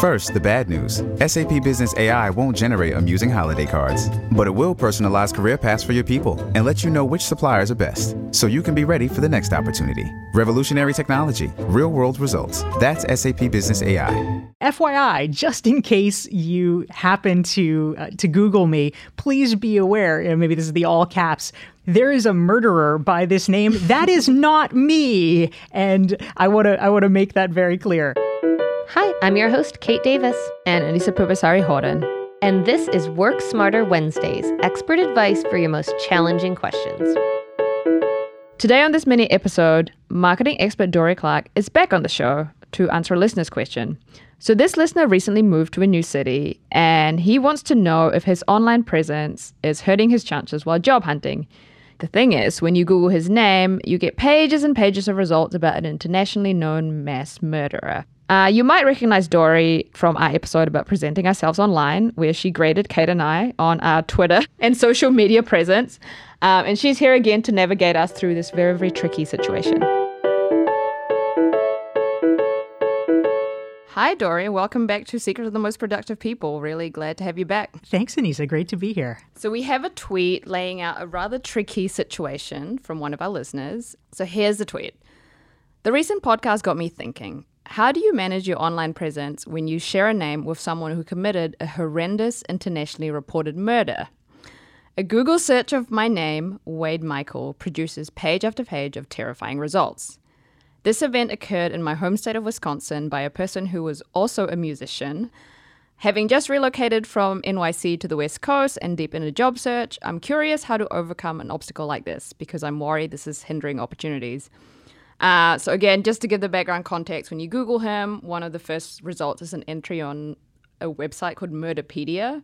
First, the bad news SAP Business AI won't generate amusing holiday cards, but it will personalize career paths for your people and let you know which suppliers are best so you can be ready for the next opportunity. Revolutionary technology, real world results. That's SAP Business AI. FYI, just in case you happen to uh, to Google me, please be aware. You know, maybe this is the all caps. There is a murderer by this name. That is not me, and I want to I want to make that very clear. Hi, I'm your host, Kate Davis. And Anisa Purbasari Horton. And this is Work Smarter Wednesdays, expert advice for your most challenging questions. Today on this mini episode, marketing expert Dorie Clark is back on the show to answer a listener's question. So, this listener recently moved to a new city and he wants to know if his online presence is hurting his chances while job hunting. The thing is, when you Google his name, you get pages and pages of results about an internationally known mass murderer. Uh, you might recognize Dorie from our episode about presenting ourselves online, where she graded Kate and I on our Twitter and social media presence. Um, and she's here again to navigate us through this very, very tricky situation. Hi, Dorie. Welcome back to Secret of the Most Productive People. Really glad to have you back. Thanks, Anisa. Great to be here. So, we have a tweet laying out a rather tricky situation from one of our listeners. So, here's the tweet The recent podcast got me thinking. How do you manage your online presence when you share a name with someone who committed a horrendous internationally reported murder? A Google search of my name, Wade Michael, produces page after page of terrifying results. This event occurred in my home state of Wisconsin by a person who was also a musician. Having just relocated from NYC to the West Coast and deep in a job search, I'm curious how to overcome an obstacle like this because I'm worried this is hindering opportunities. Uh, so again, just to give the background context, when you Google him, one of the first results is an entry on a website called Murderpedia.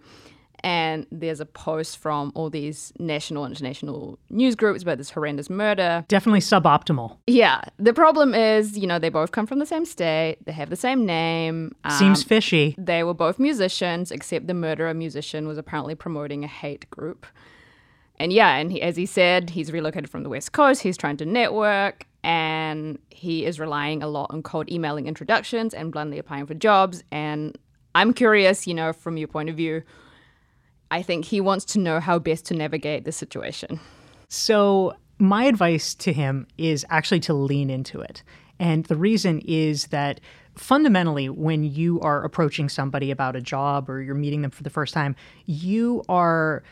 And there's a post from all these national and international news groups about this horrendous murder. Definitely suboptimal. Yeah. The problem is, you know, they both come from the same state, they have the same name. Um, Seems fishy. They were both musicians, except the murderer musician was apparently promoting a hate group. And yeah, and he, as he said, he's relocated from the West Coast. He's trying to network and he is relying a lot on cold emailing introductions and bluntly applying for jobs. And I'm curious, you know, from your point of view, I think he wants to know how best to navigate the situation. So, my advice to him is actually to lean into it. And the reason is that fundamentally, when you are approaching somebody about a job or you're meeting them for the first time, you are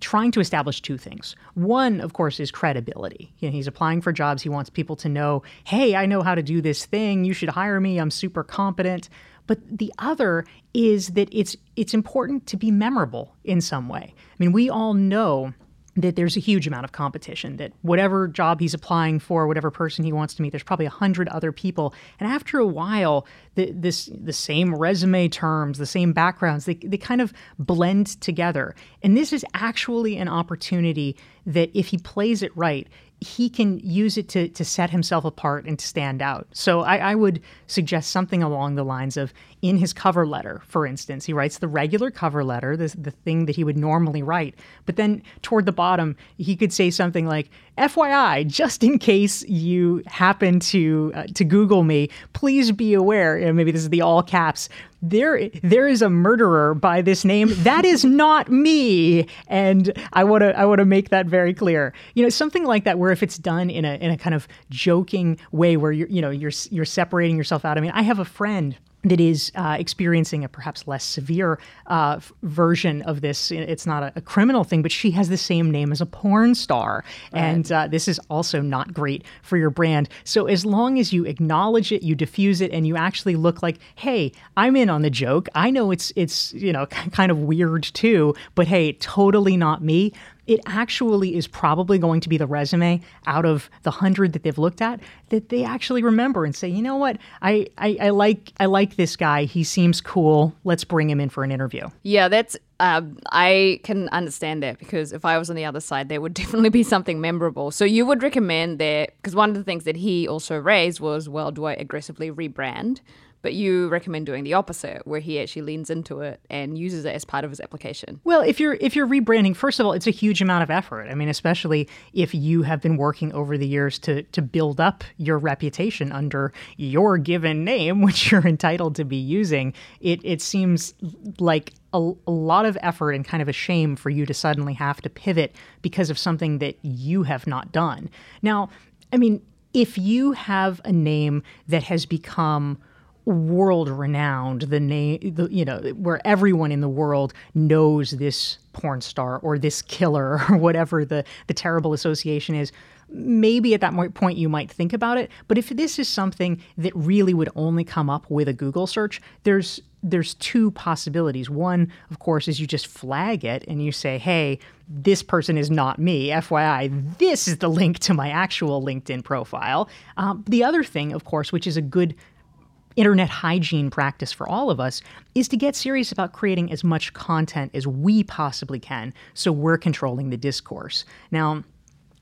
trying to establish two things. One, of course, is credibility. You know, he's applying for jobs. He wants people to know, hey, I know how to do this thing. You should hire me. I'm super competent. But the other is that it's it's important to be memorable in some way. I mean, we all know that there's a huge amount of competition that whatever job he's applying for whatever person he wants to meet there's probably a hundred other people. And after a while the, this the same resume terms the same backgrounds they, they kind of blend together. And this is actually an opportunity that if he plays it right he can use it to, to set himself apart and to stand out. So I, I, would suggest something along the lines of in his cover letter, for instance, he writes the regular cover letter, the, the thing that he would normally write. But then toward the bottom, he could say something like, FYI, just in case you happen to uh, to Google me, please be aware, know, maybe this is the all caps, there there is a murderer by this name. That is not me. And i want to i want to make that very clear. You know something like that where if it's done in a in a kind of joking way where you're you know you're you're separating yourself out. I mean i have a friend that is uh, experiencing a perhaps less severe uh, f- version of this. It's not a, a, criminal thing, but she has the same name as a porn star. Right. And uh, this is also not great for your brand. So, as long as you acknowledge it, you diffuse it, and you actually look like, hey, I'm in on the joke. I know it's, it's you know, kind of weird too, but hey, totally not me it actually is probably going to be the resume out of the hundred that they've looked at that they actually remember and say, you know what, I, I, I like I like this guy. He seems cool. Let's bring him in for an interview. Yeah, that's um, I can understand that because if I was on the other side, there would definitely be something memorable. So you would recommend that because one of the things that he also raised was, well, do I aggressively rebrand? But you recommend doing the opposite, where he actually leans into it and uses it as part of his application. Well, if you're if you're rebranding, first of all, it's a huge amount of effort. I mean, especially if you have been working over the years to to build up your reputation under your given name, which you're entitled to be using. It it seems like a, a, lot of effort and kind of a shame for you to suddenly have to pivot because of something that you have not done. Now, I mean, if you have a name that has become world renowned, the name, the, you know, where everyone in the world knows this porn star or this killer or whatever the, the terrible association is, maybe at that point you might think about it. But if this is something that really would only come up with a Google search, there's there's two possibilities. One, of course, is you just flag it and you say, hey, this person is not me. FYI, this is the link to my actual LinkedIn profile. Um, the other thing, of course, which is a good internet hygiene practice for all of us is to get serious about creating as much content as we possibly can so we're controlling the discourse. Now,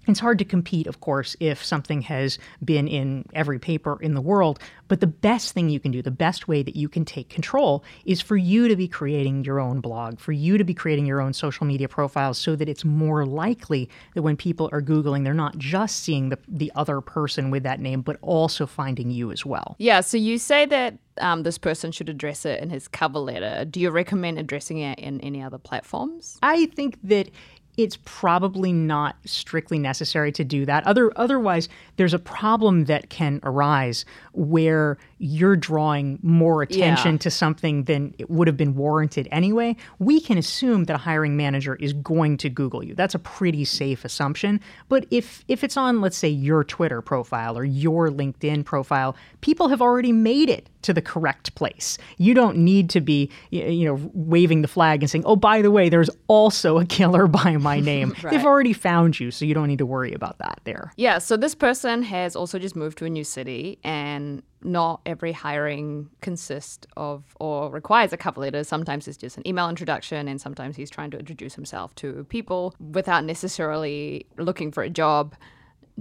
it's hard to compete, of course, if something has been in every paper in the world. But the best thing you can do, the best way that you can take control, is for you to be creating your own blog, for you to be creating your own social media profiles so that it's more likely that when people are Googling, they're not just seeing the, the other person with that name, but also finding you as well. Yeah. So you say that um, this person should address it in his cover letter. Do you recommend addressing it in any other platforms? I think that it's probably not strictly necessary to do that. Other, otherwise, there's a problem that can arise where you're drawing more attention yeah. to something than it would have been warranted anyway. We can assume that a hiring manager is going to Google you. That's a pretty safe assumption. But if if it's on, let's say, your Twitter profile or your LinkedIn profile, people have already made it to the correct place. You don't need to be, you know, waving the flag and saying, "Oh, by the way, there's also a killer by my name." right. They've already found you, so you don't need to worry about that there. Yeah. So this person has also just moved to a new city and not every hiring consists of or requires a cover letter. Sometimes it's just an email introduction, and sometimes he's trying to introduce himself to people without necessarily looking for a job.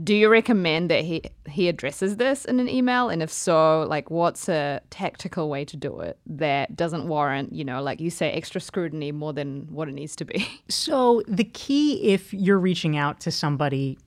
Do you recommend that he he addresses this in an email? And if so, like what's a tactical way to do it that doesn't warrant, you know, like you say, extra scrutiny more than what it needs to be? So the key if you're reaching out to somebody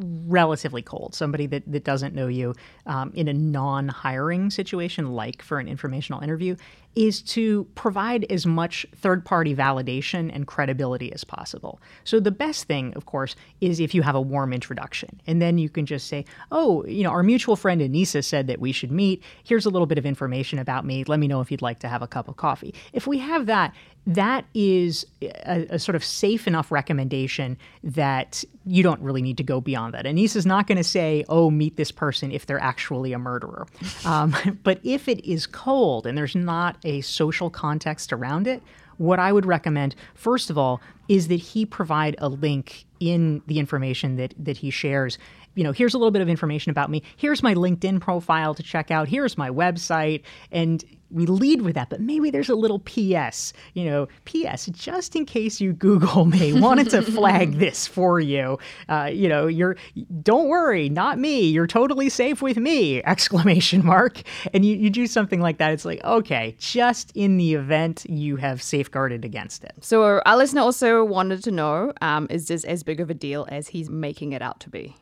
relatively cold, somebody that, that doesn't know you um, in a non hiring situation, like for an informational interview, is to provide as much third party validation and credibility as possible. So, the best thing, of course, is if you have a warm introduction. And then you can just say, oh, you know, our mutual friend Anisa said that we should meet. Here's a little bit of information about me. Let me know if you'd like to have a cup of coffee. If we have that, that is a, a, sort of safe enough recommendation that you don't really need to go beyond that. Anisa is not going to say, oh, meet this person if they're actually a murderer. Um, but if it is cold and there's not a social context around it, what I would recommend, first of all, is that he provide a link in the information that, that he shares you know, here's a little bit of information about me. Here's my LinkedIn profile to check out. Here's my website. And we lead with that, but maybe there's a little PS, you know, PS, just in case you Google me, wanted to flag this for you. Uh, you know, you're, don't worry, not me. You're totally safe with me, exclamation mark. And you, you do something like that. It's like, okay, just in the event you have safeguarded against it. So our listener also wanted to know, um, is this as big of a deal as he's making it out to be?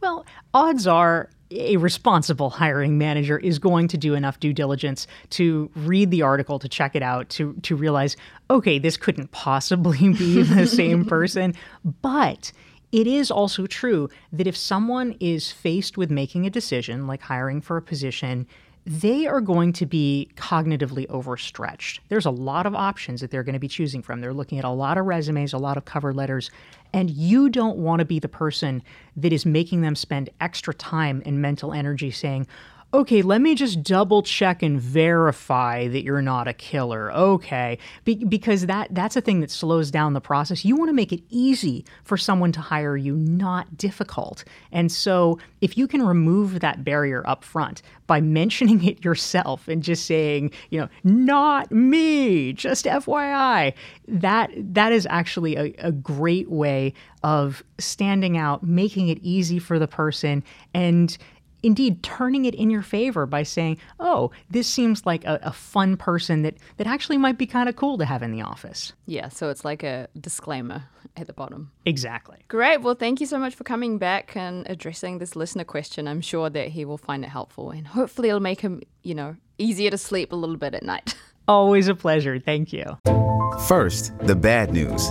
Well, odds are a responsible hiring manager is going to do enough due diligence to read the article, to check it out, to to realize, okay, this couldn't possibly be the same person. But it is also true that if someone is faced with making a decision, like hiring for a position, they are going to be cognitively overstretched. There's a lot of options that they're going to be choosing from. They're looking at a lot of resumes, a lot of cover letters, and you don't want to be the person that is making them spend extra time and mental energy saying, okay, let me just double check and verify that you're not a killer. Okay, Be- because that that's a thing that slows down the process. You want to make it easy for someone to hire you, not difficult. And so, if you can remove that barrier up front by mentioning it yourself and just saying, you know, not me, just FYI, that that is actually a, a great way of standing out, making it easy for the person and indeed turning it in your favor by saying, oh, this seems like a, a fun person that, that actually might be kind of cool to have in the office. Yeah, so it's like a disclaimer at the bottom. Exactly. Great. Well, thank you so much for coming back and addressing this listener question. I'm sure that he will find it helpful and hopefully it'll make him, you know, easier to sleep a little bit at night. Always a pleasure. Thank you. First, the bad news.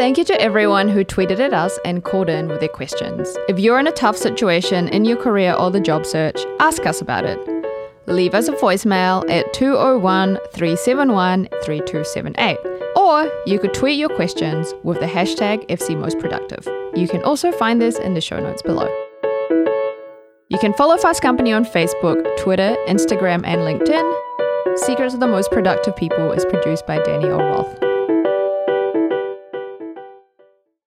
Thank you to everyone who tweeted at us and called in with their questions. If you're in a tough situation in your career or the job search, ask us about it. Leave us a voicemail at 201 371 3278. Or you could tweet your questions with the hashtag FCMostProductive. You can also find this in the show notes below. You can follow Fast Company on Facebook, Twitter, Instagram, and LinkedIn. Secrets of the Most Productive People is produced by Danny O'Roth.